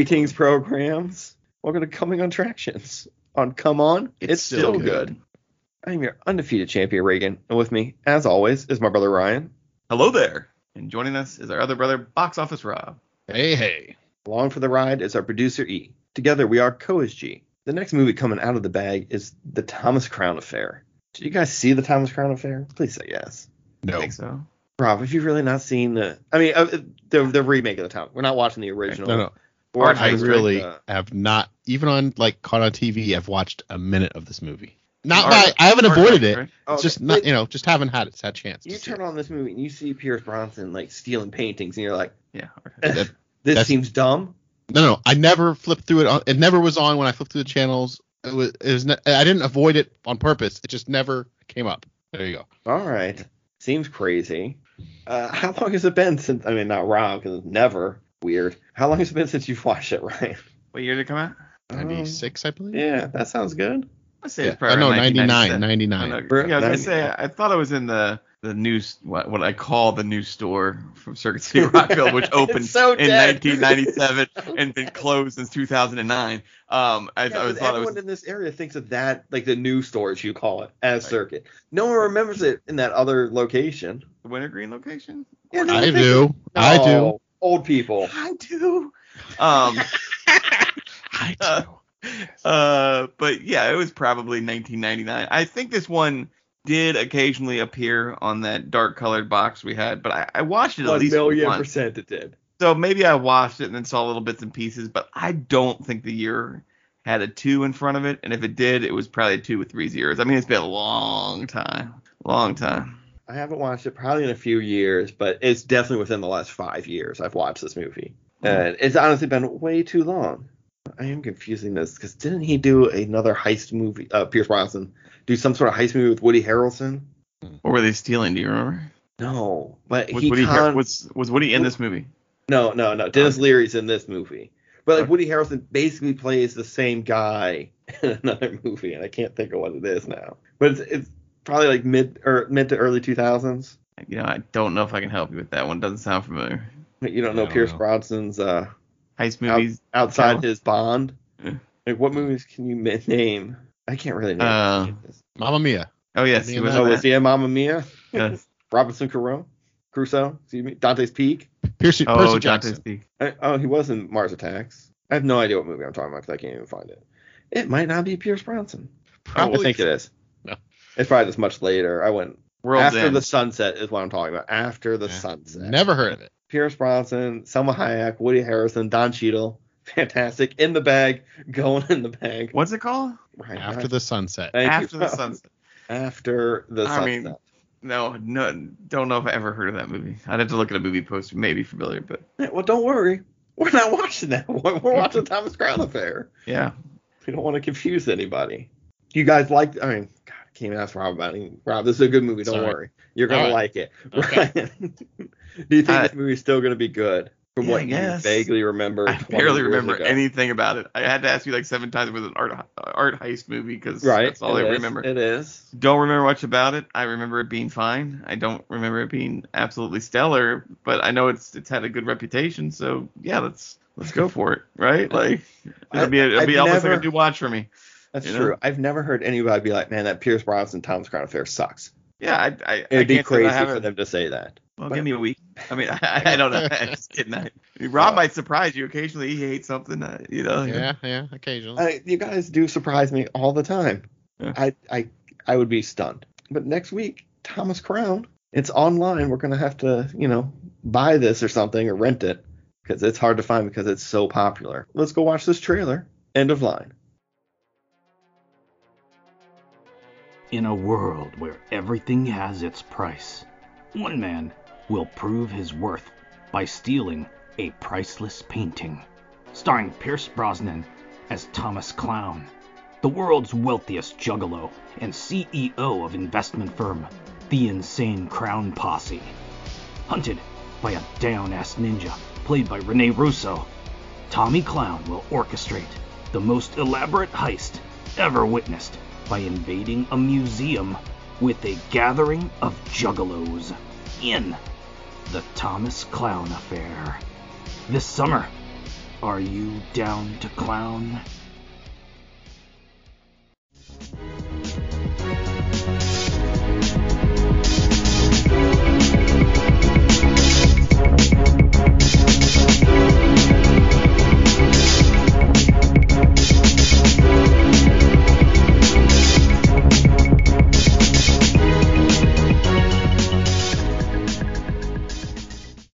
Greetings, programs. Welcome to Coming on Tractions. On Come On, it's, still, good. I'm your undefeated champion, Reagan, and with me, as always, is my brother Ryan. Hello there. And joining us is our other brother, Box Office Rob. Hey, hey. Along for the ride is our producer E. Together, we are Co as G. The next movie coming out of the bag is The Thomas Crown Affair. Did you guys see The Thomas Crown Affair? Please say yes. No. I No. think so. Rob, have you really not seen the? I mean, uh, the the remake of the Thomas. We're not watching the original. No, no. We're I watching the, really uh, have not, even on like caught on TV, I've watched a minute of this movie. Not Art- by, I haven't avoided it. right? oh, It's just not, you know, just haven't had it, had a chance. You turn on this movie and you see Pierce Brosnan like stealing paintings, and you're like, Yeah. Art this seems dumb. No, no, I never flipped through it. On, it never was on when I flipped through the channels. It was, it was. I didn't avoid it on purpose. It just never came up. There you go. All right, seems crazy. Uh, how long has it been since? I mean, not Rob, because it's never weird. How long has it been since you've watched it, Ryan? What year did it come out? Ninety six, I believe. Um, yeah, that sounds good. I say Yeah. it's probably I know, 99, 99. I know. Bro, Yeah, I was gonna say I thought it was in the the new what, what I call the new store from Circuit City Rockville, which opened so in dead. 1997 and been closed since 2009. Um, I, Yeah, I but thought it everyone was in this area thinks of that like the new store, as you call it, as Right. Circuit. No one remembers it in that other location. the Wintergreen location. Yeah, I they- do. I do. Old people. I do. Um, I Uh, do. Uh, but yeah, it was probably 1999. I think this one did occasionally appear on that dark colored box we had, but I, I watched it at One least million once. percent it did. So maybe I watched it and then saw little bits and pieces, but I don't think the year had a two in front of it. And if it did, it was probably a two with three zeros. I mean, it's been a long time, long time. I haven't watched it probably in a few years, but it's definitely within the last five years I've watched this movie. And it's honestly been way too long. I am confusing this because didn't he do another heist movie? Uh, Pierce Brosnan do some sort of heist movie with Woody Harrelson? What were they stealing? Do you remember? No, but Was he Woody, con- was, was Woody in this movie? no, no, no. Denis Leary's in this movie, but like Okay. Woody Harrelson basically plays the same guy in another movie, and I can't think of what it is now. But it's, it's probably like mid or mid to early 2000s. You know, I don't know if I can help you with that one. Doesn't sound familiar. You don't know don't Pierce know. Brosnan's uh, Heist out- movies. outside Count? his bond. Yeah. Like what movies can you name? I can't really name. Uh, any of this. Mamma Mia. Oh yes, Me he was oh, in was that. he in Mamma Mia? Yes. Robinson Crusoe, Crusoe, excuse me, Dante's Peak. Percy, Oh, Percy Dante's Peak. I, oh, he was in Mars Attacks. I have no idea what movie I'm talking about because I can't even find it. It might not be Pierce Brosnan. Probably. I think it is. No. It's probably just much later. I went World's after End. the sunset is what I'm talking about. After the Yeah. sunset. Never heard of it. Pierce Brosnan, Salma Hayek, Woody Harrelson, Don Cheadle. Fantastic. In the bag. Going in the bag. What's it called? Right. After the sunset. Thank you. After the Sunset. After the sunset. I sunset. mean, No, no, don't know if I ever heard of that movie. I'd have to look at a movie poster, maybe familiar, but Yeah, well, don't worry. We're not watching that. We're we're watching Thomas Crown Affair. yeah. We don't want to confuse anybody. You guys like? I mean, God, out can't even ask Rob about it. Rob, this is a good movie. Don't Sorry. worry. You're gonna All right. like it. Okay. Ryan, do you think I- this movie's still gonna be good? From Yeah, what I you guess. vaguely remember. I barely remember ago. anything about it. I had to ask you like seven times if it was an art art heist movie because Right. that's all it I is, remember. It is. Don't remember much about it. I remember it being fine. I don't remember it being absolutely stellar, but I know it's it's had a good reputation. So yeah, let's let's go for it, right? Like it'll be it'll I've be almost never- like a new watch for me. That's You know? true. I've never heard anybody be like, "Man, that Pierce Brosnan Thomas Crown Affair sucks." Yeah, I I, I It'd be can't say that I crazy for them to say that. Well, But- give me a week. I mean, I, I don't know. I'm just kidding. I, Rob Uh, might surprise you. Occasionally, he hates something. Uh, you know. Yeah, yeah, occasionally. I, you guys do surprise me all the time. Yeah. I, I I would be stunned. But next week, Thomas Crown, it's online. We're gonna have to, you know, buy this or something or rent it because it's hard to find because it's so popular. Let's go watch this trailer. End of line. In a world where everything has its price, one man will prove his worth by stealing a priceless painting. Starring Pierce Brosnan as Thomas Clown, the world's wealthiest juggalo and CEO of investment firm The Insane Crown Posse. Hunted by a down ass ninja played by Rene Russo, Tommy Clown will orchestrate the most elaborate heist ever witnessed by invading a museum with a gathering of juggalos in the Thomas Clown Affair. This summer, Are you down to clown?